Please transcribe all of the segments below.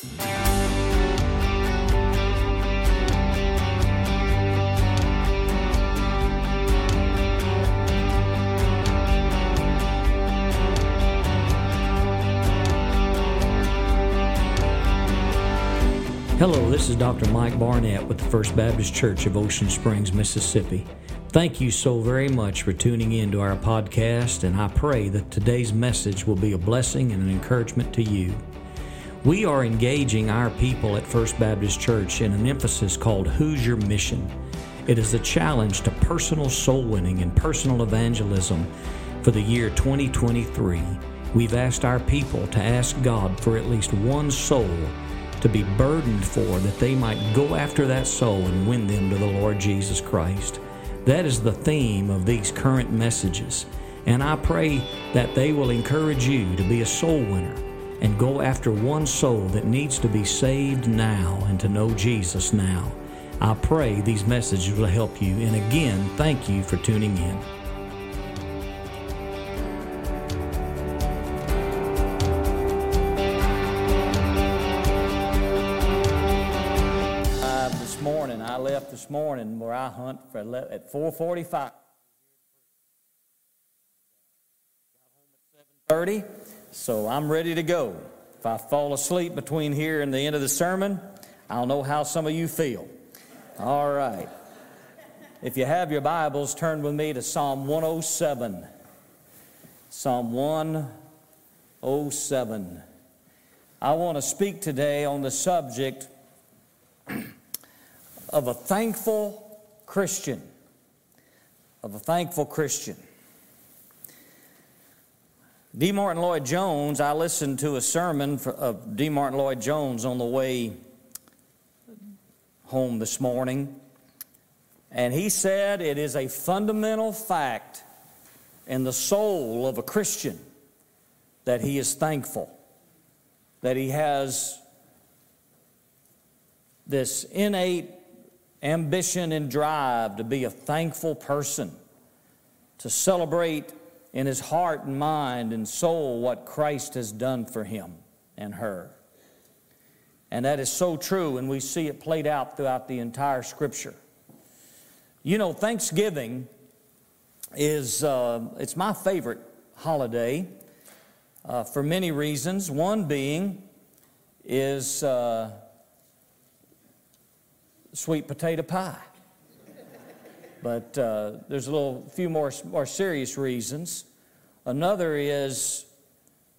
Hello, this is Dr. Mike Barnett with the First Baptist Church of Ocean Springs, Mississippi. Thank you so very much for tuning in to our podcast, and I pray that today's message will be a blessing and an encouragement to you. We are engaging our people at First Baptist Church in an emphasis called Who's Your Mission? It is a challenge to personal soul winning and personal evangelism for the year 2023. We've asked our people to ask God for at least one soul to be burdened for, that they might go after that soul and win them to the Lord Jesus Christ. That is the theme of these current messages. And I pray that they will encourage you to be a soul winner and go after one soul that needs to be saved now and to know Jesus now. I pray these messages will help you. And again, thank you for tuning in. Uh, this morning I left this morning where I hunt for at 4:45. 30, so I'm ready to go. If I fall asleep between here and the end of the sermon, I'll know how some of you feel. All right. If you have your Bibles, turn with me to Psalm 107. Psalm 107. I want to speak today on the subject of a thankful Christian. Of a thankful Christian. D. Martyn Lloyd Jones, I listened to a sermon of D. Martyn Lloyd Jones on the way home this morning, and he said it is a fundamental fact in the soul of a Christian that he is thankful, that he has this innate ambition and drive to be a thankful person, to celebrate in his heart and mind and soul what Christ has done for him and her. And that is so true, and we see it played out throughout the entire Scripture. You know, Thanksgiving is uh, it's my favorite holiday uh, for many reasons. One being is uh, sweet potato pie. But uh, there's a little few more, more serious reasons. Another is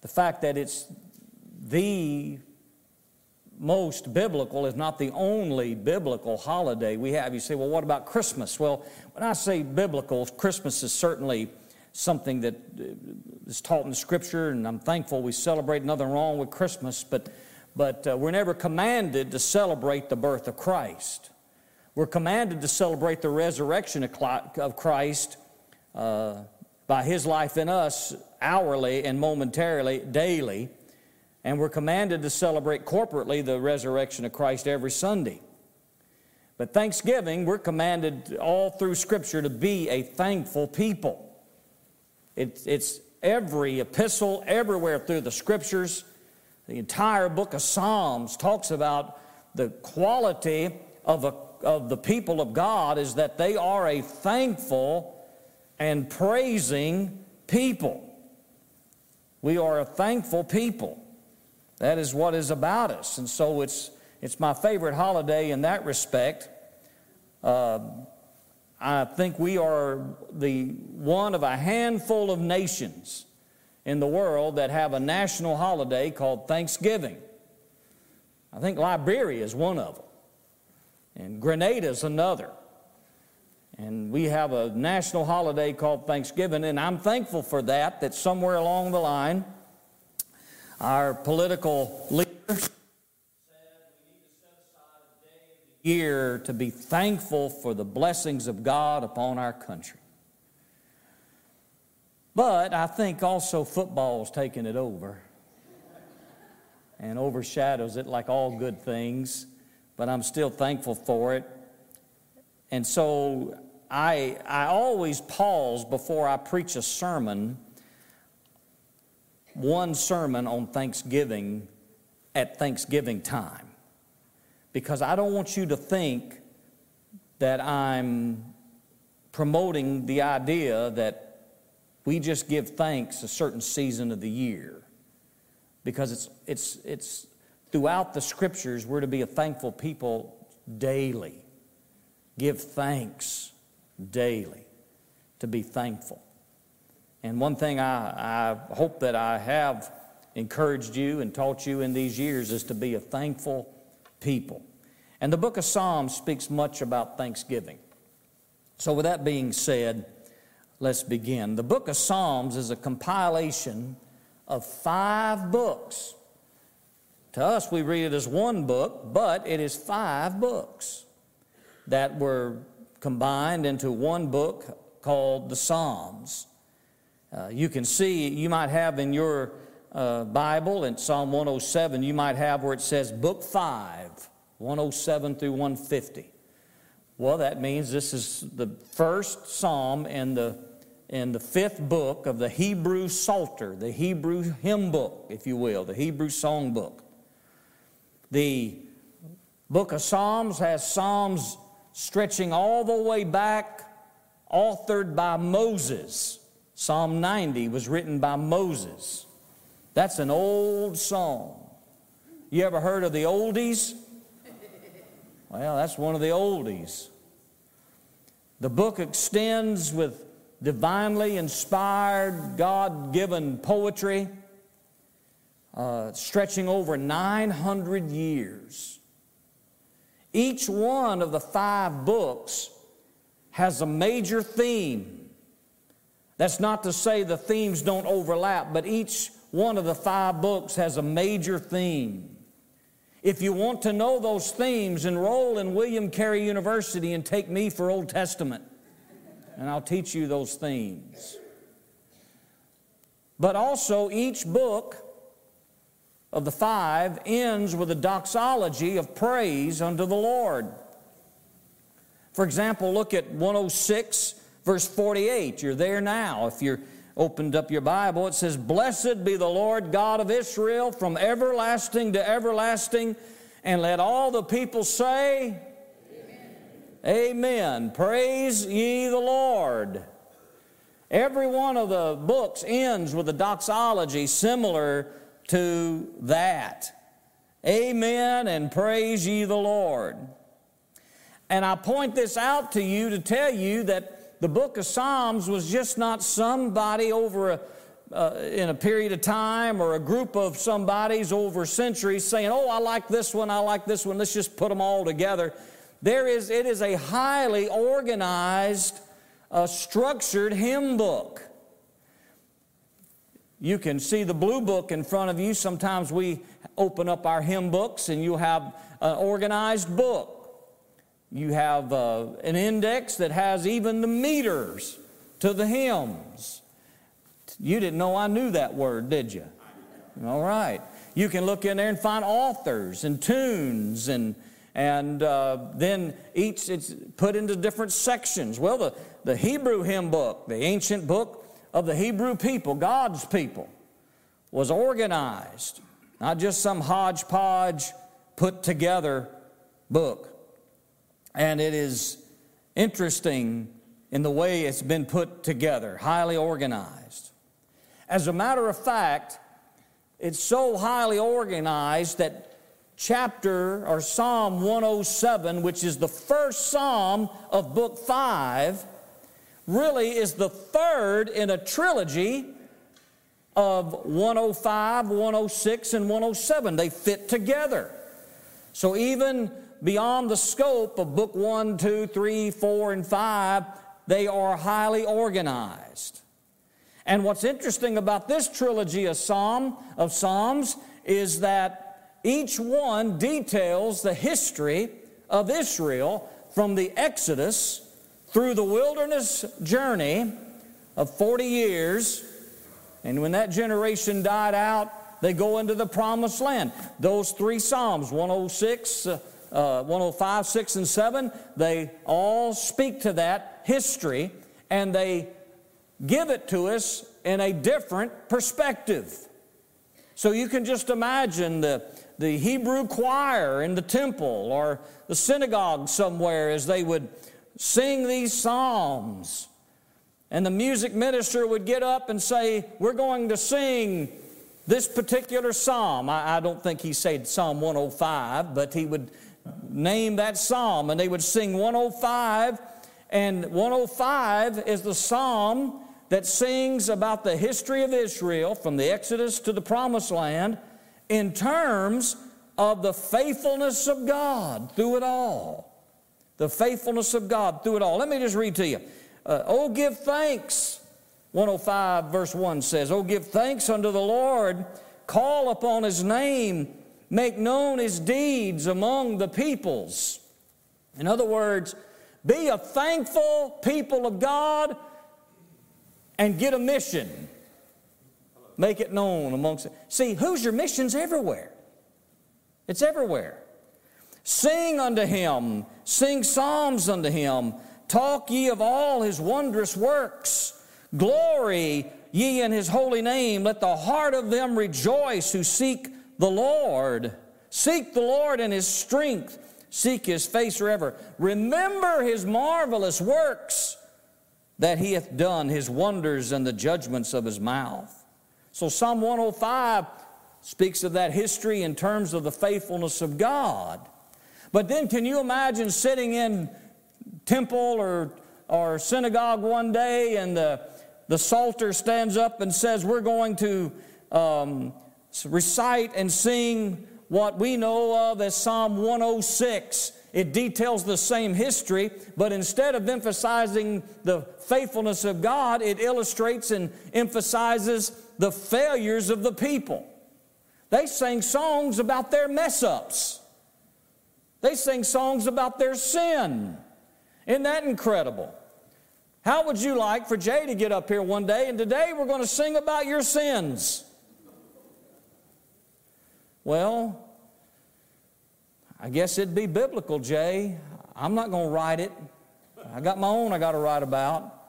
the fact that it's the most biblical, is not the only biblical holiday we have. You say, well, what about Christmas? Well, when I say biblical, Christmas is certainly something that uh, taught in Scripture, and I'm thankful we celebrate nothing wrong with Christmas, but but uh, we're never commanded to celebrate the birth of Christ. We're commanded to celebrate the resurrection of Christ uh, by His life in us hourly and momentarily, daily. And we're commanded to celebrate corporately the resurrection of Christ every Sunday. But Thanksgiving, we're commanded all through Scripture to be a thankful people. it's every epistle, everywhere through the Scriptures the entire book of Psalms talks about the quality of, a, of the people of God is that they are a thankful and praising people. We are a thankful people. That is what is about us. And so it's, it's my favorite holiday in that respect. Uh, I think we are the one of a handful of nations in the world that have a national holiday called Thanksgiving. I think Liberia is one of them, and Grenada is another. And we have a national holiday called Thanksgiving, and I'm thankful for that, that somewhere along the line, our political leaders said we need to set aside a day of year to be thankful for the blessings of God upon our country. But I think also football's taking it over and overshadows it like all good things, but I'm still thankful for it. And so I, I always pause before I preach a sermon, one sermon on Thanksgiving, at Thanksgiving time because I don't want you to think that I'm promoting the idea that we just give thanks a certain season of the year because it's, it's, it's throughout the scriptures we're to be a thankful people daily give thanks daily to be thankful and one thing I, I hope that i have encouraged you and taught you in these years is to be a thankful people and the book of psalms speaks much about thanksgiving so, with that being said, let's begin. The book of Psalms is a compilation of five books. To us, we read it as one book, but it is five books that were combined into one book called the Psalms. Uh, you can see, you might have in your uh, Bible, in Psalm 107, you might have where it says Book 5, 107 through 150. Well, that means this is the first psalm in the, in the fifth book of the Hebrew Psalter, the Hebrew hymn book, if you will, the Hebrew song book. The book of Psalms has Psalms stretching all the way back, authored by Moses. Psalm 90 was written by Moses. That's an old song. You ever heard of the oldies? Well, that's one of the oldies. The book extends with divinely inspired, God given poetry, uh, stretching over 900 years. Each one of the five books has a major theme. That's not to say the themes don't overlap, but each one of the five books has a major theme. If you want to know those themes, enroll in William Carey University and take me for Old Testament, and I'll teach you those themes. But also, each book of the five ends with a doxology of praise unto the Lord. For example, look at 106, verse 48. You're there now. If you're opened up your Bible, it says, Blessed be the Lord God of Israel from everlasting to everlasting. And let all the people say, Amen. Amen. Praise ye the Lord. Every one of the books ends with a doxology similar to that. Amen and praise ye the Lord. And I point this out to you to tell you that the book of Psalms was just not somebody over a, uh, in a period of time or a group of somebodies over centuries saying, Oh, I like this one, I like this one, let's just put them all together. There is, it is a highly organized, uh, structured hymn book. You can see the blue book in front of you. Sometimes we open up our hymn books and you have an organized book. You have uh, an index that has even the meters to the hymns. You didn't know I knew that word, did you? All right. You can look in there and find authors and tunes and and uh, then each it's put into different sections. Well, the, the Hebrew hymn book, the ancient book of the Hebrew people, God's people, was organized, not just some hodgepodge put together book. And it is interesting in the way it's been put together, highly organized. As a matter of fact, it's so highly organized that chapter or Psalm 107, which is the first psalm of book 5, really is the third in a trilogy of 105, 106, and 107. They fit together. So even beyond the scope of book one, two, three, four, and five, they are highly organized. And what's interesting about this trilogy of Psalm of Psalms is that each one details the history of Israel from the Exodus through the wilderness journey of 40 years. And when that generation died out, they go into the promised land. Those three Psalms, 106, uh, uh, 105, 6, and 7, they all speak to that history and they give it to us in a different perspective. So you can just imagine the, the Hebrew choir in the temple or the synagogue somewhere as they would sing these psalms. And the music minister would get up and say, We're going to sing this particular psalm. I, I don't think he said Psalm 105, but he would name that psalm and they would sing 105. And 105 is the psalm that sings about the history of Israel from the Exodus to the promised land in terms of the faithfulness of God through it all. The faithfulness of God through it all. Let me just read to you. Uh, oh, give thanks. 105 verse 1 says, Oh, give thanks unto the Lord, call upon his name, make known his deeds among the peoples. In other words, be a thankful people of God and get a mission. Make it known amongst. See, who's your missions everywhere? It's everywhere. Sing unto him, sing psalms unto him, talk ye of all his wondrous works. Glory ye in his holy name. Let the heart of them rejoice who seek the Lord. Seek the Lord in his strength, seek his face forever. Remember his marvelous works that he hath done, his wonders and the judgments of his mouth. So Psalm 105 speaks of that history in terms of the faithfulness of God. But then can you imagine sitting in temple or, or synagogue one day and the, the psalter stands up and says, We're going to um, recite and sing what we know of as Psalm 106. It details the same history, but instead of emphasizing the faithfulness of God, it illustrates and emphasizes the failures of the people. They sang songs about their mess ups. They sing songs about their sin. Isn't that incredible? How would you like for Jay to get up here one day and today we're going to sing about your sins? Well, I guess it'd be biblical, Jay. I'm not going to write it. I got my own I got to write about.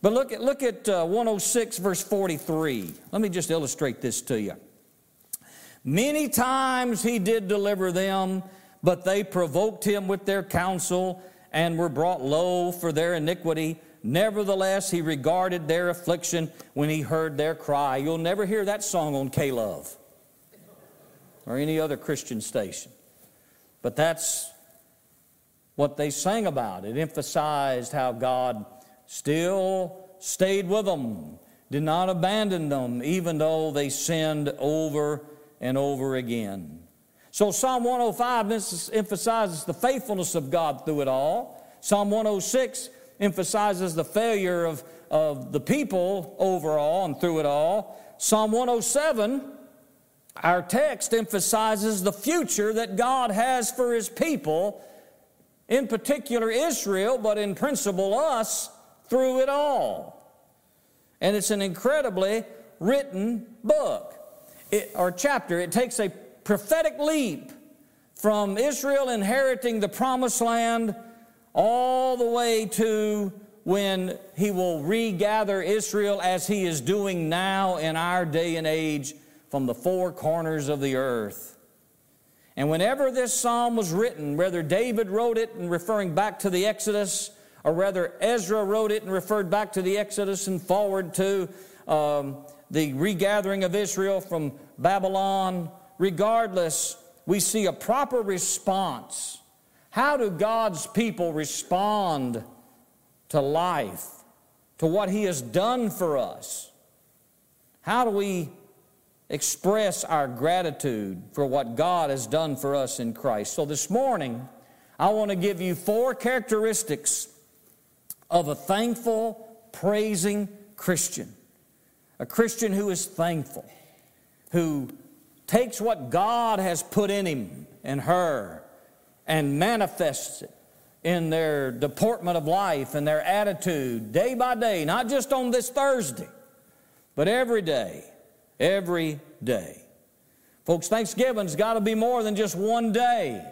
But look at, look at uh, 106, verse 43. Let me just illustrate this to you. Many times he did deliver them, but they provoked him with their counsel and were brought low for their iniquity. Nevertheless, he regarded their affliction when he heard their cry. You'll never hear that song on K Love or any other Christian station. But that's what they sang about. It emphasized how God still stayed with them, did not abandon them, even though they sinned over and over again. So Psalm 105 emphasizes the faithfulness of God through it all. Psalm 106 emphasizes the failure of, of the people overall and through it all. Psalm 107, our text emphasizes the future that God has for his people, in particular Israel, but in principle us, through it all. And it's an incredibly written book it, or chapter. It takes a prophetic leap from Israel inheriting the promised land all the way to when he will regather Israel as he is doing now in our day and age from the four corners of the earth. And whenever this psalm was written, whether David wrote it and referring back to the Exodus, or rather Ezra wrote it and referred back to the Exodus and forward to um, the regathering of Israel from Babylon. Regardless, we see a proper response. How do God's people respond to life, to what He has done for us? How do we express our gratitude for what God has done for us in Christ? So this morning, I want to give you four characteristics of a thankful, praising Christian. A Christian who is thankful, who takes what God has put in him and her and manifests it in their deportment of life and their attitude day by day, not just on this Thursday, but every day, every day. Folks, Thanksgiving's got to be more than just one day.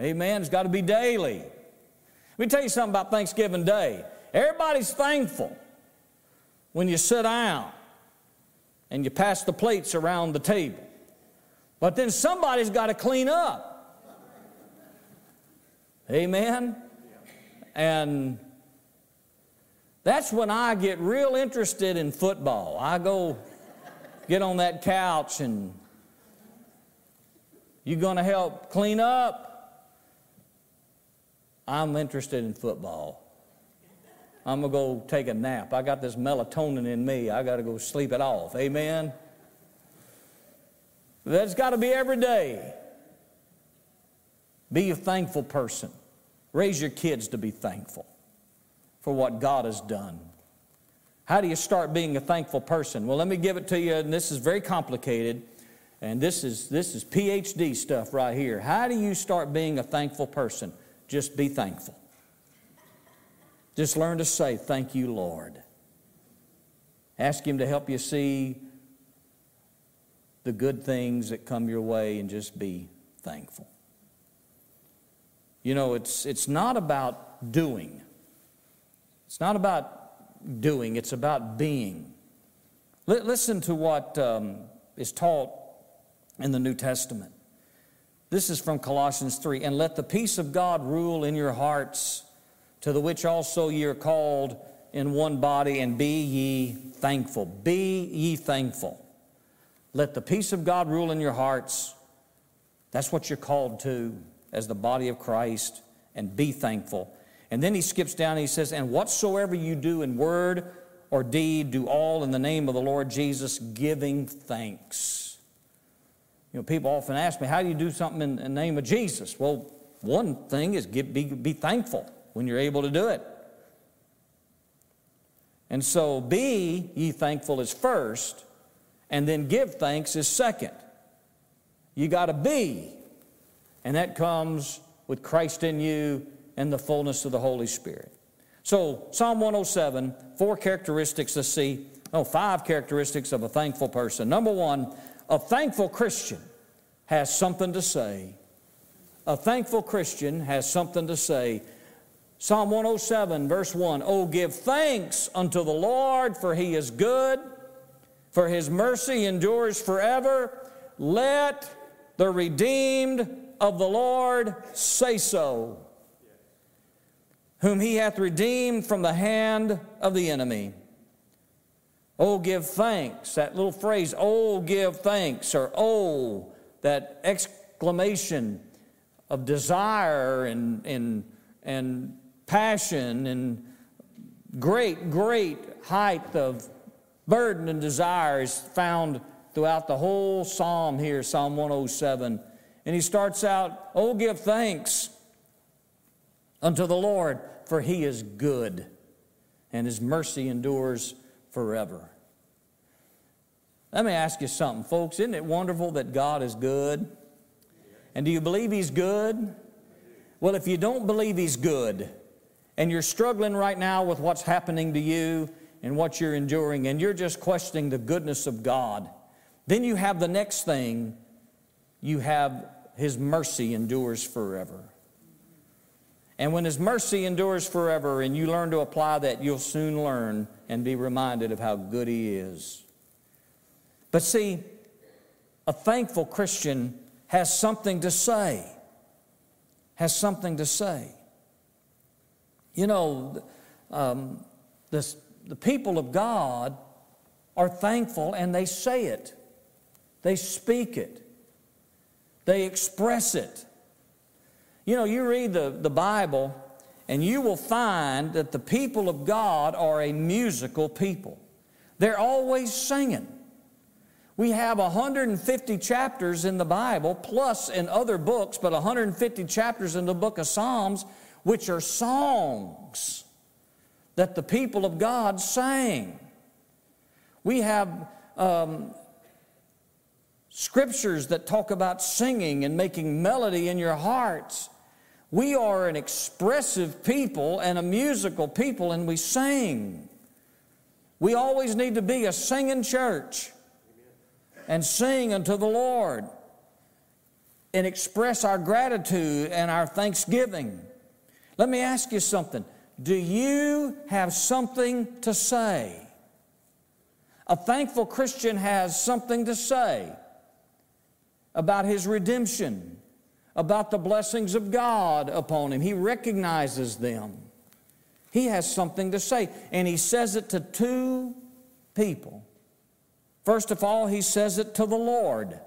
Amen. It's got to be daily. Let me tell you something about Thanksgiving Day. Everybody's thankful when you sit down. and you pass the plates around the table. But then somebody's got to clean up. Amen? And that's when I get real interested in football. I go get on that couch and you're going to help clean up? I'm interested in football. I'm going to go take a nap. I got this melatonin in me. I got to go sleep it off. Amen? That's got to be every day. Be a thankful person. Raise your kids to be thankful for what God has done. How do you start being a thankful person? Well, let me give it to you, and this is very complicated, and this is, this is PhD stuff right here. How do you start being a thankful person? Just be thankful. Just learn to say, Thank you, Lord. Ask Him to help you see the good things that come your way and just be thankful. You know, it's, it's not about doing. It's not about doing, it's about being. L- listen to what um, is taught in the New Testament. This is from Colossians 3 And let the peace of God rule in your hearts, to the which also ye are called in one body, and be ye thankful. Be ye thankful. Let the peace of God rule in your hearts. That's what you're called to as the body of Christ, and be thankful. And then he skips down and he says, And whatsoever you do in word or deed, do all in the name of the Lord Jesus, giving thanks you know, people often ask me, how do you do something in the name of Jesus? Well, one thing is get, be, be thankful when you're able to do it. And so, be ye thankful is first, and then give thanks is second. You got to be, and that comes with Christ in you and the fullness of the Holy Spirit. So, Psalm 107, four characteristics, let's see, oh, five characteristics of a thankful person. Number one, a thankful Christian has something to say. A thankful Christian has something to say. Psalm 107, verse 1 Oh, give thanks unto the Lord, for he is good, for his mercy endures forever. Let the redeemed of the Lord say so, whom he hath redeemed from the hand of the enemy. Oh, give thanks. That little phrase, oh, give thanks, or oh, that exclamation of desire and, and, and passion and great, great height of burden and desire is found throughout the whole psalm here, Psalm 107. And he starts out, Oh, give thanks unto the Lord, for he is good, and his mercy endures forever. Let me ask you something, folks. Isn't it wonderful that God is good? And do you believe He's good? Well, if you don't believe He's good, and you're struggling right now with what's happening to you and what you're enduring, and you're just questioning the goodness of God, then you have the next thing you have His mercy endures forever. And when His mercy endures forever and you learn to apply that, you'll soon learn and be reminded of how good He is. But see, a thankful Christian has something to say. Has something to say. You know, um, this, the people of God are thankful and they say it, they speak it, they express it. You know, you read the, the Bible and you will find that the people of God are a musical people. They're always singing. We have 150 chapters in the Bible, plus in other books, but 150 chapters in the book of Psalms, which are songs that the people of God sang. We have um, scriptures that talk about singing and making melody in your hearts. We are an expressive people and a musical people, and we sing. We always need to be a singing church and sing unto the Lord and express our gratitude and our thanksgiving. Let me ask you something. Do you have something to say? A thankful Christian has something to say about his redemption, about the blessings of God upon him. He recognizes them. He has something to say, and he says it to two people. First of all, he says it to the Lord.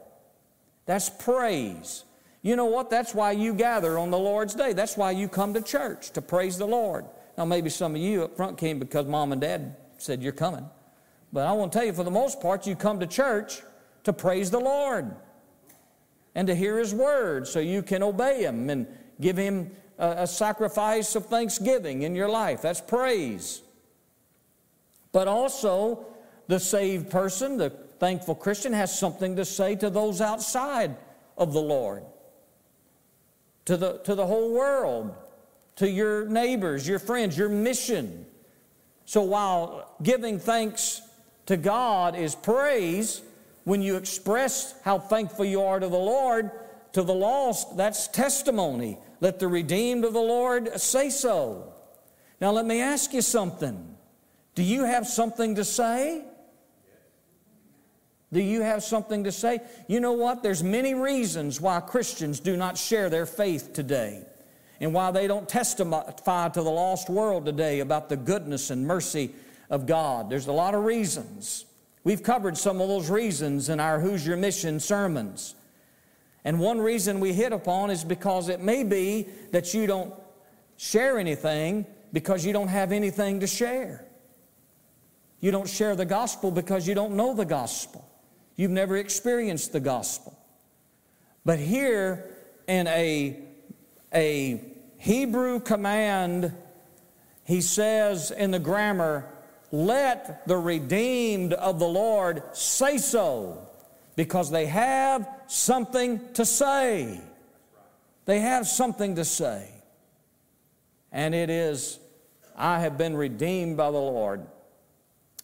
That's praise. You know what? That's why you gather on the Lord's day. That's why you come to church, to praise the Lord. Now, maybe some of you up front came because mom and dad said you're coming. But I want to tell you, for the most part, you come to church to praise the Lord and to hear His word so you can obey Him and give Him a, a sacrifice of thanksgiving in your life. That's praise. But also, the saved person, the thankful Christian, has something to say to those outside of the Lord, to the, to the whole world, to your neighbors, your friends, your mission. So while giving thanks to God is praise, when you express how thankful you are to the Lord, to the lost, that's testimony. Let the redeemed of the Lord say so. Now, let me ask you something. Do you have something to say? Do you have something to say? You know what? There's many reasons why Christians do not share their faith today and why they don't testify to the lost world today about the goodness and mercy of God. There's a lot of reasons. We've covered some of those reasons in our Who's Your Mission sermons. And one reason we hit upon is because it may be that you don't share anything because you don't have anything to share. You don't share the gospel because you don't know the gospel. You've never experienced the gospel. But here in a, a Hebrew command, he says in the grammar, let the redeemed of the Lord say so, because they have something to say. They have something to say. And it is, I have been redeemed by the Lord.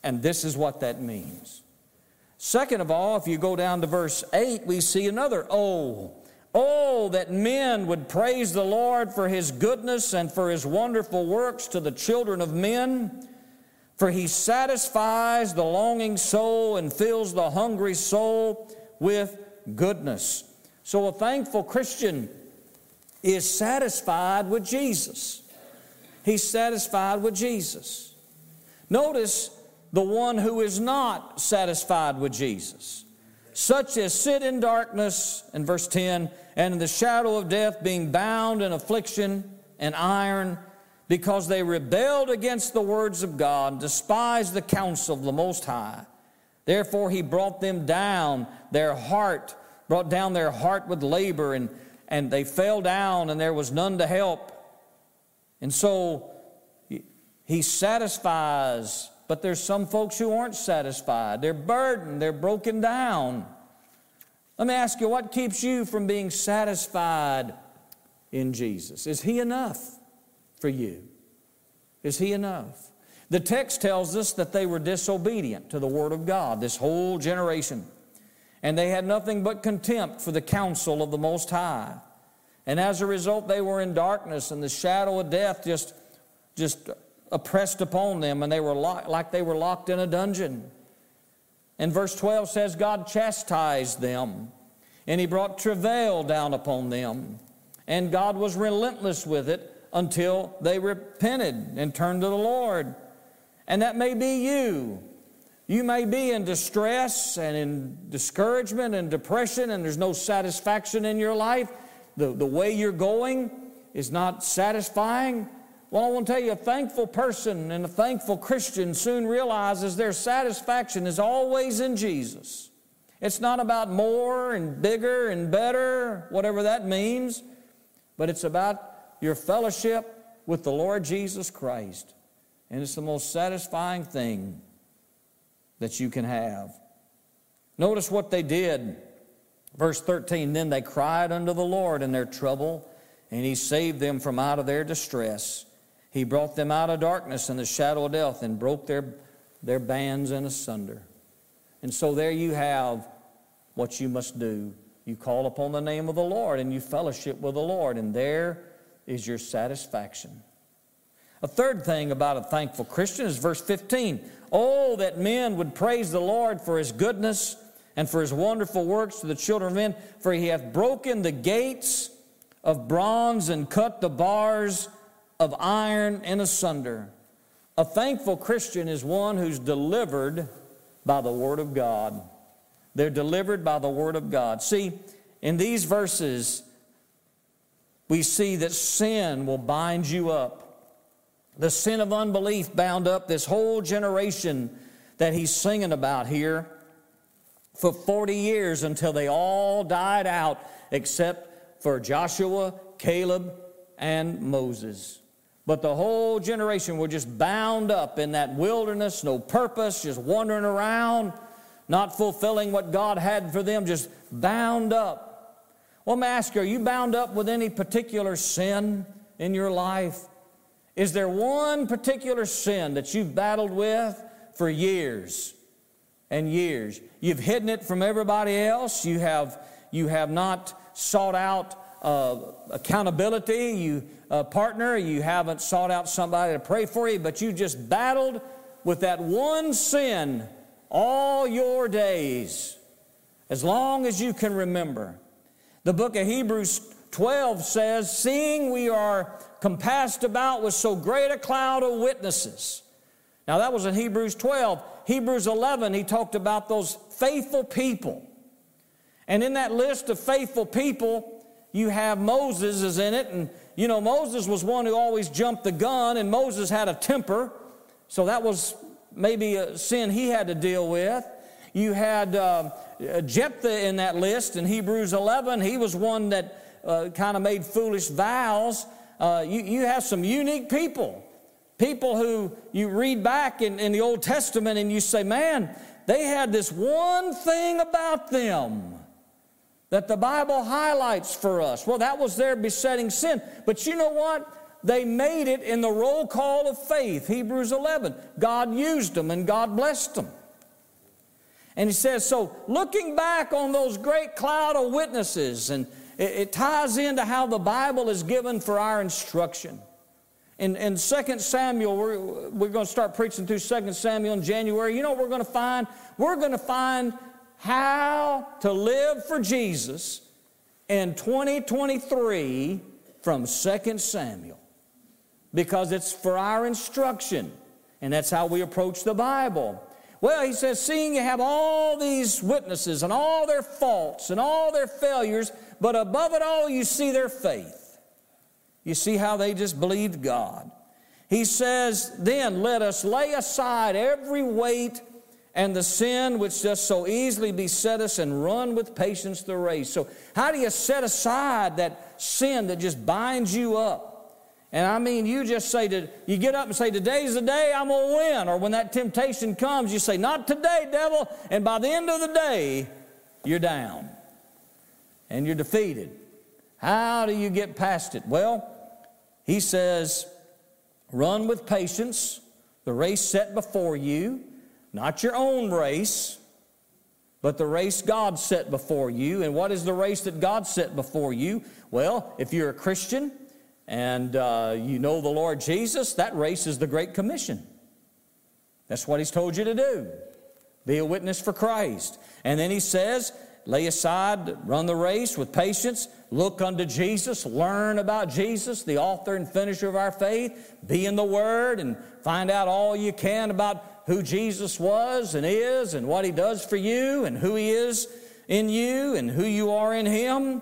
And this is what that means. Second of all, if you go down to verse 8, we see another oh. Oh, that men would praise the Lord for his goodness and for his wonderful works to the children of men. For he satisfies the longing soul and fills the hungry soul with goodness. So a thankful Christian is satisfied with Jesus. He's satisfied with Jesus. Notice the one who is not satisfied with Jesus. Such as sit in darkness, in verse 10, and in the shadow of death, being bound in affliction and iron, because they rebelled against the words of God, despised the counsel of the Most High. Therefore, he brought them down, their heart, brought down their heart with labor, and, and they fell down, and there was none to help. And so he satisfies but there's some folks who aren't satisfied. They're burdened, they're broken down. Let me ask you, what keeps you from being satisfied in Jesus? Is He enough for you? Is He enough? The text tells us that they were disobedient to the Word of God, this whole generation. And they had nothing but contempt for the counsel of the Most High. And as a result, they were in darkness, and the shadow of death just, just oppressed upon them and they were like they were locked in a dungeon. And verse 12 says, God chastised them and he brought travail down upon them. And God was relentless with it until they repented and turned to the Lord. And that may be you. You may be in distress and in discouragement and depression, and there's no satisfaction in your life. The, the way you're going is not satisfying. Well, I want to tell you, a thankful person and a thankful Christian soon realizes their satisfaction is always in Jesus. It's not about more and bigger and better, whatever that means, but it's about your fellowship with the Lord Jesus Christ. And it's the most satisfying thing that you can have. Notice what they did. Verse 13 Then they cried unto the Lord in their trouble, and he saved them from out of their distress. He brought them out of darkness and the shadow of death and broke their, their bands in asunder. And so there you have what you must do. You call upon the name of the Lord and you fellowship with the Lord, and there is your satisfaction. A third thing about a thankful Christian is verse 15. Oh, that men would praise the Lord for his goodness and for his wonderful works to the children of men, for he hath broken the gates of bronze and cut the bars of iron and asunder. A thankful Christian is one who's delivered by the Word of God. They're delivered by the Word of God. See, in these verses, we see that sin will bind you up. The sin of unbelief bound up this whole generation that he's singing about here for 40 years until they all died out, except for Joshua, Caleb, and Moses. But the whole generation were just bound up in that wilderness, no purpose, just wandering around, not fulfilling what God had for them, just bound up. Well, I ask you, are you bound up with any particular sin in your life? Is there one particular sin that you've battled with for years and years? You've hidden it from everybody else. You have, you have not sought out uh, accountability. You uh, partner. You haven't sought out somebody to pray for you, but you just battled with that one sin all your days, as long as you can remember. The book of Hebrews 12 says, Seeing we are compassed about with so great a cloud of witnesses. Now, that was in Hebrews 12. Hebrews 11, he talked about those faithful people. And in that list of faithful people, you have Moses is in it, and you know, Moses was one who always jumped the gun, and Moses had a temper, so that was maybe a sin he had to deal with. You had uh, Jephthah in that list in Hebrews 11. He was one that uh, kind of made foolish vows. Uh, you, you have some unique people. People who you read back in, in the Old Testament and you say, man, they had this one thing about them that the Bible highlights for us. Well, that was their besetting sin. But you know what? They made it in the roll call of faith, Hebrews 11. God used them and God blessed them. And he says, so looking back on those great cloud of witnesses, and it, it ties into how the Bible is given for our instruction. In, in 2 Samuel, we're, we're going to start preaching through 2 Samuel in January. You know what we're going to find? We're going to find how to live for Jesus in 2023 from 2 Samuel because it's for our instruction and that's how we approach the Bible. Well, he says, seeing you have all these witnesses and all their faults and all their failures, but above it all, you see their faith. You see how they just believed God. He says, then let us lay aside every weight and the sin which does so easily beset us and run with patience the race. So, how do you set aside that sin that just binds you up? And I mean, you just say to, you get up and say, Today's the day I'm going to win. Or when that temptation comes, you say, Not today, devil. And by the end of the day, you're down and you're defeated. How do you get past it? Well, he says, Run with patience the race set before you not your own race, but the race God set before you. And what is the race that God set before you? Well, if you're a Christian and uh, you know the Lord Jesus, that race is the Great Commission. That's what He's told you to do. Be a witness for Christ. And then He says, lay aside, run the race with patience, look unto Jesus, learn about Jesus, the author and finisher of our faith, be in the Word, and find out all you can about who Jesus was and is and what he does for you and who he is in you and who you are in him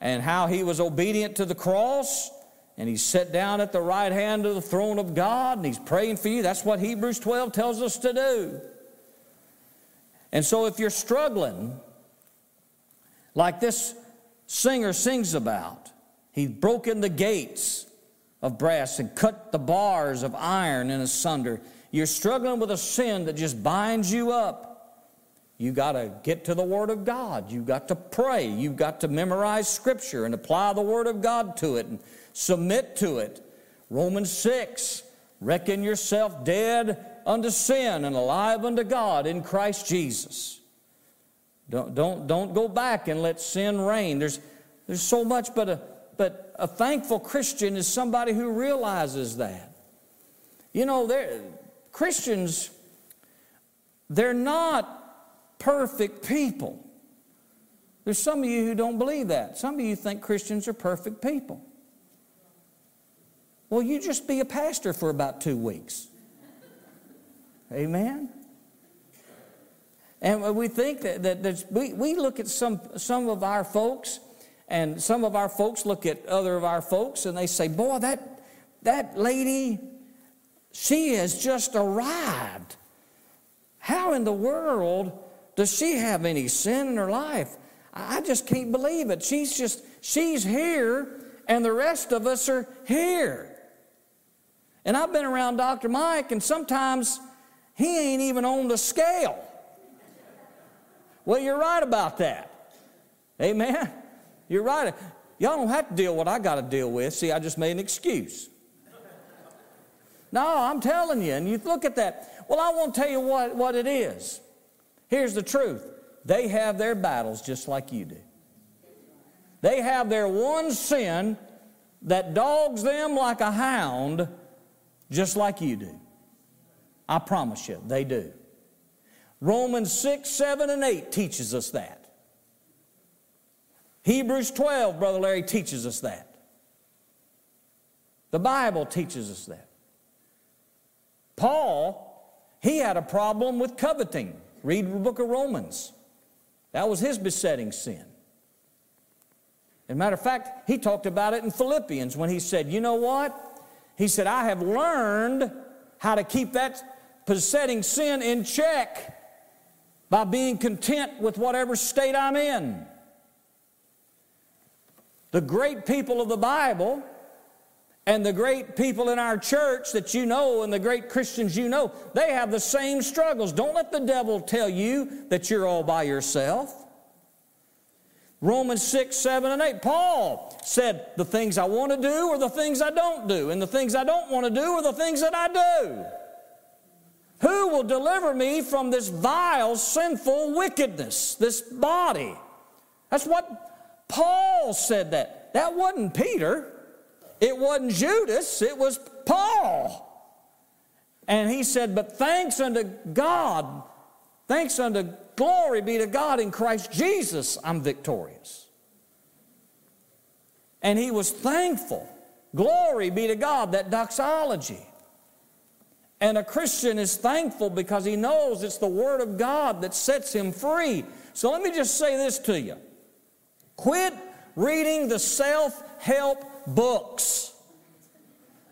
and how he was obedient to the cross and he's set down at the right hand of the throne of God and he's praying for you. That's what Hebrews 12 tells us to do. And so if you're struggling, like this singer sings about, he's broken the gates of brass and cut the bars of iron in asunder you're struggling with a sin that just binds you up, you got to get to the Word of God. You've got to pray. You've got to memorize Scripture and apply the Word of God to it and submit to it. Romans 6 reckon yourself dead unto sin and alive unto God in Christ Jesus. Don't, don't, don't go back and let sin reign. There's, there's so much, but a, but a thankful Christian is somebody who realizes that. You know, they're, Christians, they're not perfect people. There's some of you who don't believe that. Some of you think Christians are perfect people. Well, you just be a pastor for about two weeks. Amen? And we think that, that we, we look at some, some of our folks, and some of our folks look at other of our folks, and they say, Boy, that, that lady, she has just arrived. How in the world does she have any sin in her life? I just can't believe it. She's just, she's here, and the rest of us are here. And I've been around Dr. Mike, and sometimes he ain't even on the scale. Well, you're right about that. Amen. You're right. Y'all don't have to deal with what I got to deal with. See, I just made an excuse. No, I'm telling you, and you look at that. Well, I won't tell you what, what it is. Here's the truth they have their battles just like you do. They have their one sin that dogs them like a hound, just like you do. I promise you, they do. Romans 6, 7, and 8 teaches us that. Hebrews 12, Brother Larry, teaches us that. The Bible teaches us that. Paul, he had a problem with coveting. Read the book of Romans. That was his besetting sin. As a matter of fact, he talked about it in Philippians when he said, You know what? He said, I have learned how to keep that besetting sin in check by being content with whatever state I'm in. The great people of the Bible and the great people in our church that you know and the great Christians you know, they have the same struggles. Don't let the devil tell you that you're all by yourself. Romans 6, 7, and 8. Paul said, The things I want to do are the things I don't do, and the things I don't want to do are the things that I do. Who will deliver me from this vile, sinful wickedness, this body? That's what Paul said that. That wasn't Peter. It wasn't Judas, it was Paul. And he said, But thanks unto God, thanks unto glory be to God in Christ Jesus, I'm victorious. And he was thankful. Glory be to God, that doxology. And a Christian is thankful because he knows it's the Word of God that sets him free. So let me just say this to you quit reading the self help books.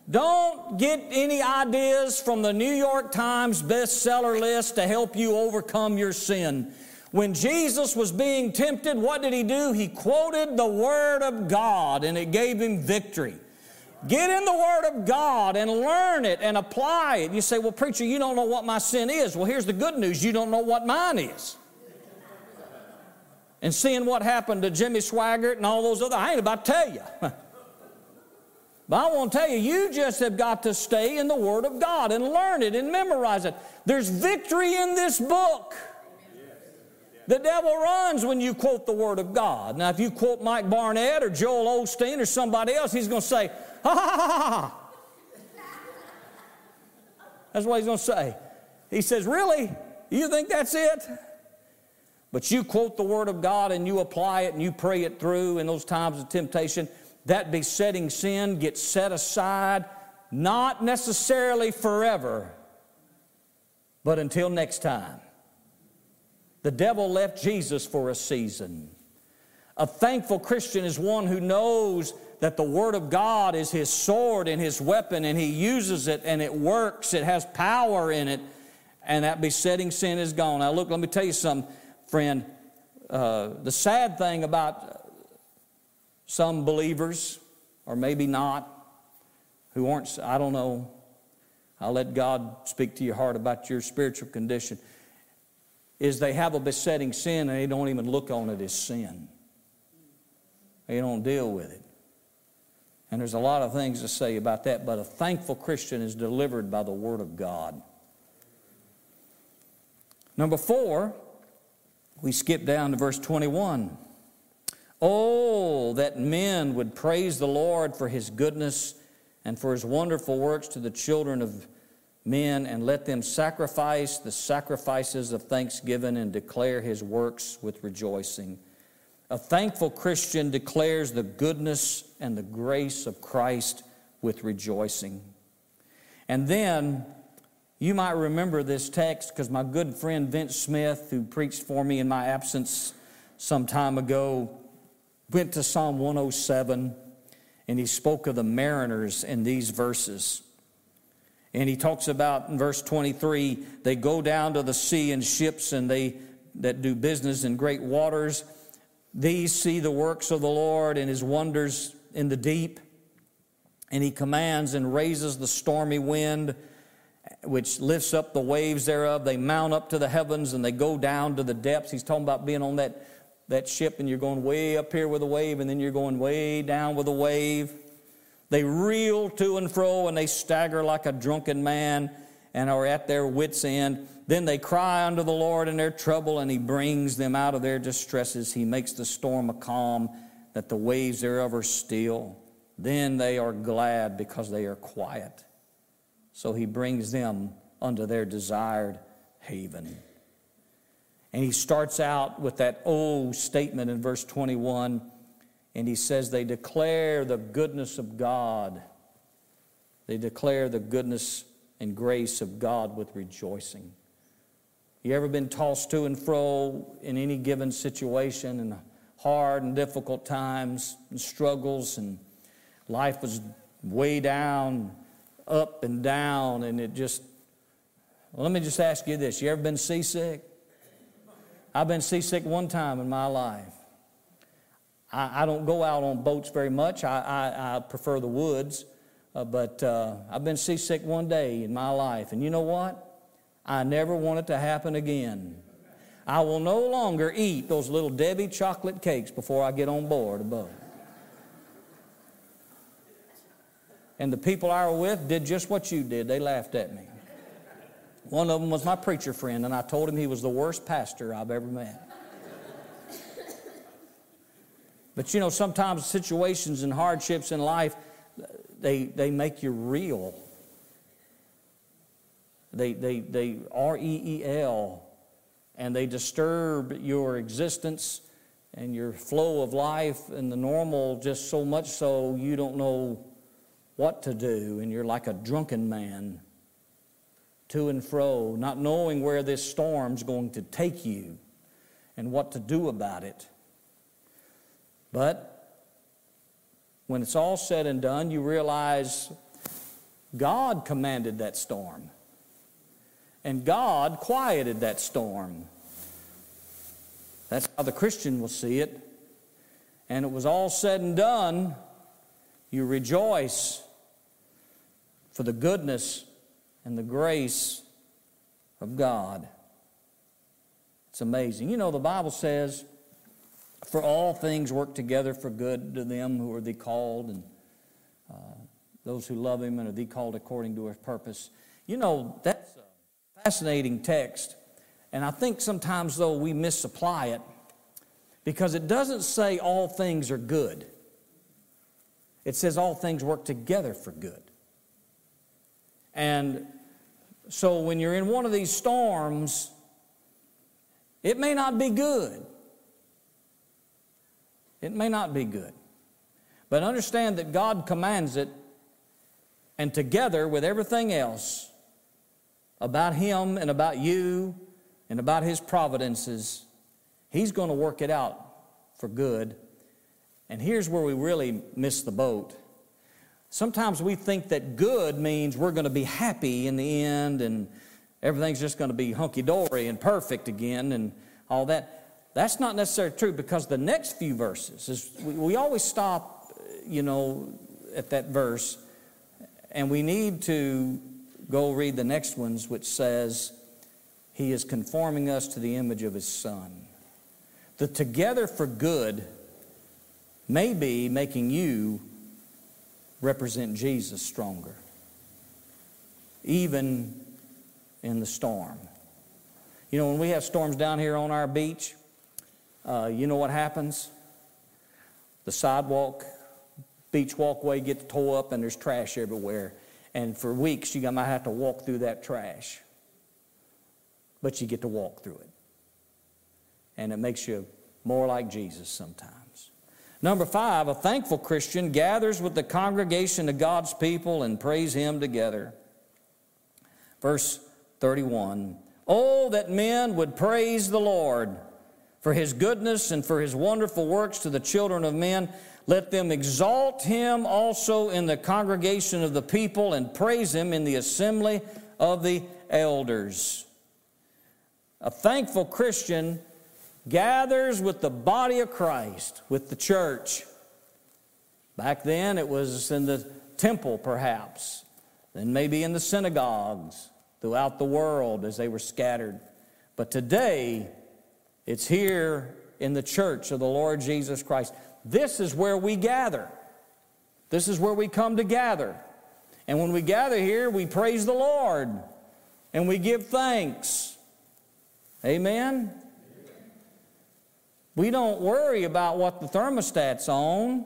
Don't get any ideas from the New York Times bestseller list to help you overcome your sin. When Jesus was being tempted, what did he do? He quoted the Word of God and it gave him victory. Get in the Word of God and learn it and apply it. You say, Well, preacher, you don't know what my sin is. Well, here's the good news you don't know what mine is. And seeing what happened to Jimmy Swaggart and all those other, I ain't about to tell you. But I want to tell you, you just have got to stay in the Word of God and learn it and memorize it. There's victory in this book. The devil runs when you quote the Word of God. Now, if you quote Mike Barnett or Joel Osteen or somebody else, he's going to say, ha ha ha ha. That's what he's going to say. He says, Really? You think that's it? But you quote the Word of God and you apply it and you pray it through in those times of temptation that besetting sin gets set aside, not necessarily forever, but until next time. The devil left Jesus for a season. A thankful Christian is one who knows that the Word of God is his sword and his weapon, and he uses it and it works. It has power in it, and that besetting sin is gone. Now, look, let me tell you something, friend. Uh, the sad thing about some believers, or maybe not, who aren't, I don't know. I'll let God speak to your heart about your spiritual condition. Is they have a besetting sin and they don't even look on it as sin. They don't deal with it. And there's a lot of things to say about that, but a thankful Christian is delivered by the Word of God. Number four, we skip down to verse 21. Oh, that men would praise the Lord for his goodness and for his wonderful works to the children of men and let them sacrifice the sacrifices of thanksgiving and declare his works with rejoicing. A thankful Christian declares the goodness and the grace of Christ with rejoicing. And then you might remember this text because my good friend Vince Smith, who preached for me in my absence some time ago, went to Psalm 107 and he spoke of the mariners in these verses. And he talks about in verse 23 they go down to the sea in ships and they that do business in great waters. These see the works of the Lord and his wonders in the deep. And he commands and raises the stormy wind, which lifts up the waves thereof. They mount up to the heavens and they go down to the depths. He's talking about being on that, that ship and you're going way up here with a wave and then you're going way down with a wave. They reel to and fro and they stagger like a drunken man and are at their wits' end. Then they cry unto the Lord in their trouble, and He brings them out of their distresses. He makes the storm a calm, that the waves thereof are still. Then they are glad because they are quiet. So He brings them unto their desired haven. And He starts out with that old statement in verse 21 and he says they declare the goodness of God. They declare the goodness and grace of God with rejoicing. You ever been tossed to and fro in any given situation and hard and difficult times and struggles and life was way down, up and down, and it just well, let me just ask you this. You ever been seasick? I've been seasick one time in my life. I, I don't go out on boats very much. I, I, I prefer the woods. Uh, but uh, I've been seasick one day in my life. And you know what? I never want it to happen again. I will no longer eat those little Debbie chocolate cakes before I get on board a boat. And the people I were with did just what you did. They laughed at me. One of them was my preacher friend, and I told him he was the worst pastor I've ever met. But you know, sometimes situations and hardships in life, they, they make you real. They, they, they R E E L, and they disturb your existence and your flow of life and the normal just so much so you don't know what to do, and you're like a drunken man to and fro, not knowing where this storm's going to take you and what to do about it. But when it's all said and done, you realize God commanded that storm. And God quieted that storm. That's how the Christian will see it. And it was all said and done, you rejoice for the goodness and the grace of God. It's amazing. You know, the Bible says for all things work together for good to them who are the called and uh, those who love him and are the called according to his purpose. You know, that's a fascinating text. And I think sometimes, though, we misapply it because it doesn't say all things are good. It says all things work together for good. And so when you're in one of these storms, it may not be good. It may not be good. But understand that God commands it, and together with everything else about Him and about you and about His providences, He's going to work it out for good. And here's where we really miss the boat. Sometimes we think that good means we're going to be happy in the end and everything's just going to be hunky dory and perfect again and all that. That's not necessarily true because the next few verses is we, we always stop, you know, at that verse, and we need to go read the next ones, which says, He is conforming us to the image of His Son. The together for good may be making you represent Jesus stronger, even in the storm. You know, when we have storms down here on our beach, uh, you know what happens? The sidewalk, beach walkway gets tore up and there's trash everywhere. And for weeks, you might have to walk through that trash. But you get to walk through it. And it makes you more like Jesus sometimes. Number five, a thankful Christian gathers with the congregation of God's people and praise Him together. Verse 31 Oh, that men would praise the Lord for His goodness and for His wonderful works to the children of men. Let them exalt Him also in the congregation of the people and praise Him in the assembly of the elders. A thankful Christian gathers with the body of Christ, with the church. Back then, it was in the temple, perhaps, then maybe in the synagogues throughout the world as they were scattered. But today, it's here in the church of the Lord Jesus Christ. This is where we gather. This is where we come to gather. And when we gather here, we praise the Lord and we give thanks. Amen? We don't worry about what the thermostat's on.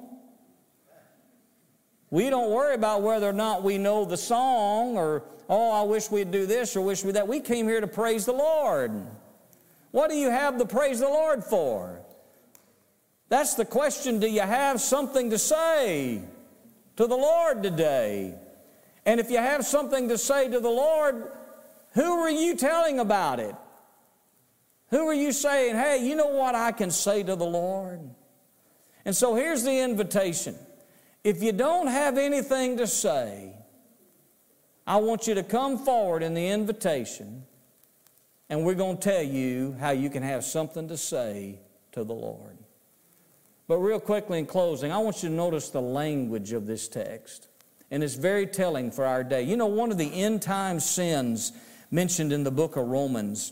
We don't worry about whether or not we know the song or, oh, I wish we'd do this or wish we that. We came here to praise the Lord. What do you have to praise the Lord for? That's the question. Do you have something to say to the Lord today? And if you have something to say to the Lord, who are you telling about it? Who are you saying, hey, you know what I can say to the Lord? And so here's the invitation. If you don't have anything to say, I want you to come forward in the invitation, and we're going to tell you how you can have something to say to the Lord. But, real quickly in closing, I want you to notice the language of this text. And it's very telling for our day. You know, one of the end time sins mentioned in the book of Romans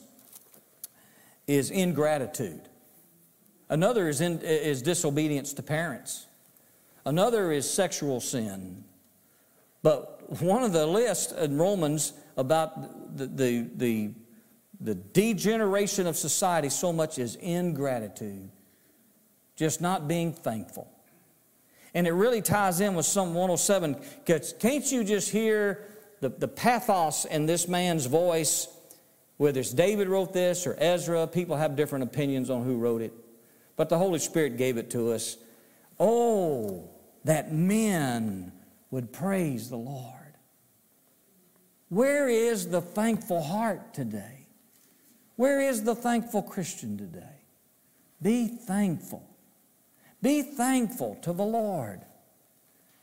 is ingratitude. Another is, in, is disobedience to parents. Another is sexual sin. But one of the lists in Romans about the, the, the, the degeneration of society so much is ingratitude, just not being thankful. And it really ties in with Psalm 107 because can't you just hear the, the pathos in this man's voice whether it's David wrote this or Ezra, people have different opinions on who wrote it. But the Holy Spirit gave it to us. Oh, that men would praise the Lord. Where is the thankful heart today? Where is the thankful Christian today? Be thankful. Be thankful to the Lord.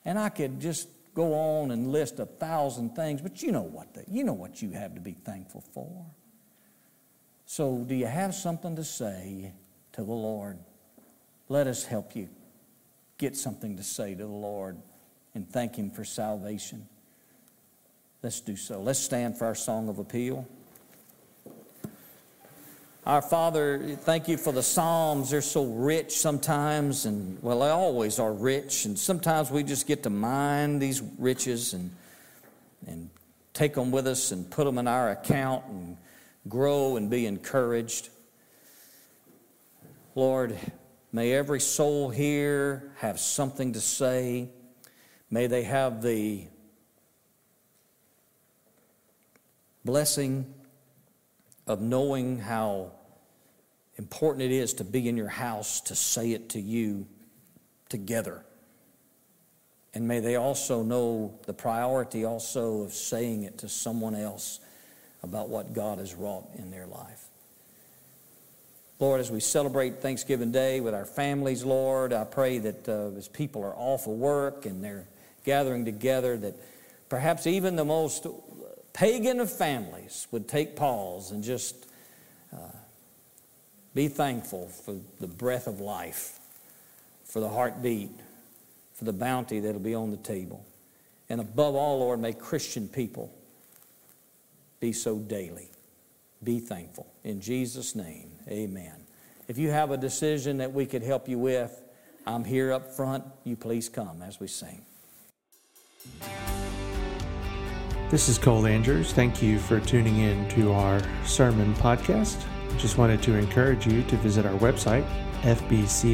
And I could just go on and list a thousand things, but you know what the, you know what you have to be thankful for. So, do you have something to say to the Lord? Let us help you get something to say to the Lord and thank Him for salvation. Let's do so. Let's stand for our song of appeal. Our Father, thank you for the Psalms. They're so rich sometimes, and well, they always are rich. And sometimes we just get to mine these riches and, and take them with us and put them in our account and grow and be encouraged. Lord, may every soul here have something to say. May they have the blessing of knowing how important it is to be in your house to say it to you together. And may they also know the priority also of saying it to someone else about what God has wrought in their life. Lord, as we celebrate Thanksgiving Day with our families, Lord, I pray that uh, as people are off of work and they're gathering together, that perhaps even the most pagan of families would take pause and just uh, be thankful for the breath of life, for the heartbeat, for the bounty that'll be on the table. And above all, Lord, may Christian people be so daily. Be thankful. In Jesus' name, amen. If you have a decision that we could help you with, I'm here up front. You please come as we sing. This is Cole Andrews. Thank you for tuning in to our sermon podcast. Just wanted to encourage you to visit our website, fbcosms.com.